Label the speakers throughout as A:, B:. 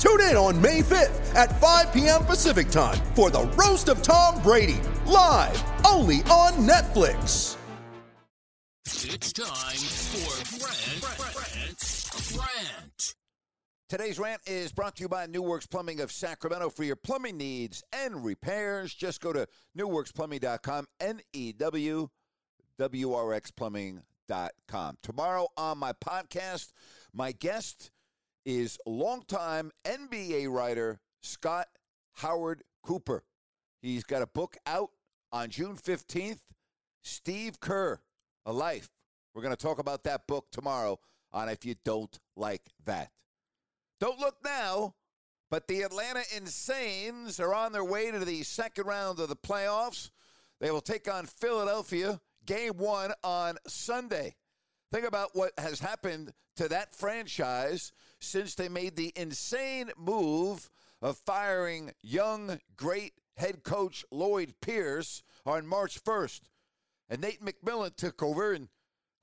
A: Tune in on May 5th at 5 p.m. Pacific time for the Roast of Tom Brady, live only on Netflix.
B: It's time for Brent, Brent, Brent.
C: Today's rant is brought to you by New Works Plumbing of Sacramento for your plumbing needs and repairs. Just go to newworksplumbing.com, N E W W R X plumbing.com. Tomorrow on my podcast, my guest is longtime NBA writer Scott Howard Cooper. He's got a book out on June 15th, Steve Kerr, A Life. We're going to talk about that book tomorrow on If You Don't Like That. Don't look now, but the Atlanta Insanes are on their way to the second round of the playoffs. They will take on Philadelphia, game one on Sunday. Think about what has happened to that franchise since they made the insane move of firing young, great head coach Lloyd Pierce on March 1st. And Nate McMillan took over. And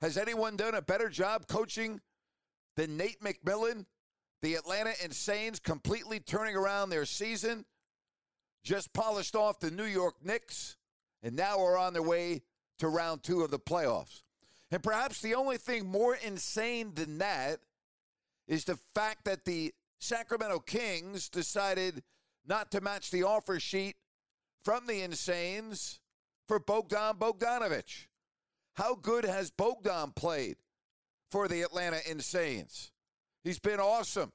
C: has anyone done a better job coaching than Nate McMillan? The Atlanta Insanes completely turning around their season, just polished off the New York Knicks, and now are on their way to round two of the playoffs. And perhaps the only thing more insane than that is the fact that the Sacramento Kings decided not to match the offer sheet from the Insanes for Bogdan Bogdanovich. How good has Bogdan played for the Atlanta Insanes? He's been awesome.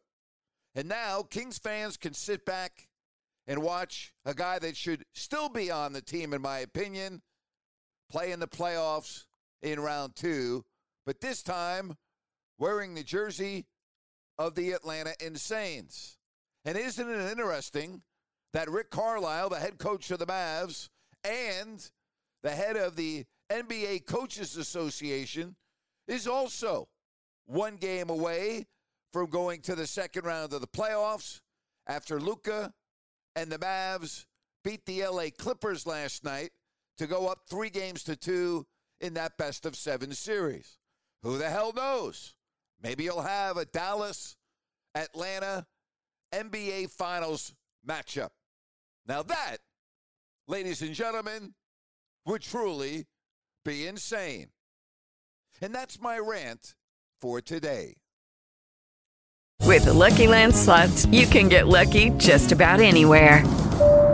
C: And now Kings fans can sit back and watch a guy that should still be on the team, in my opinion, play in the playoffs in round two, but this time wearing the jersey of the Atlanta Insanes. And isn't it interesting that Rick Carlisle, the head coach of the Mavs, and the head of the NBA Coaches Association, is also one game away from going to the second round of the playoffs after Luka and the Mavs beat the LA Clippers last night to go up three games to two in that best of seven series. Who the hell knows? Maybe you'll have a Dallas Atlanta NBA Finals matchup. Now, that, ladies and gentlemen, would truly be insane. And that's my rant for today.
D: With the Lucky Land slots, you can get lucky just about anywhere.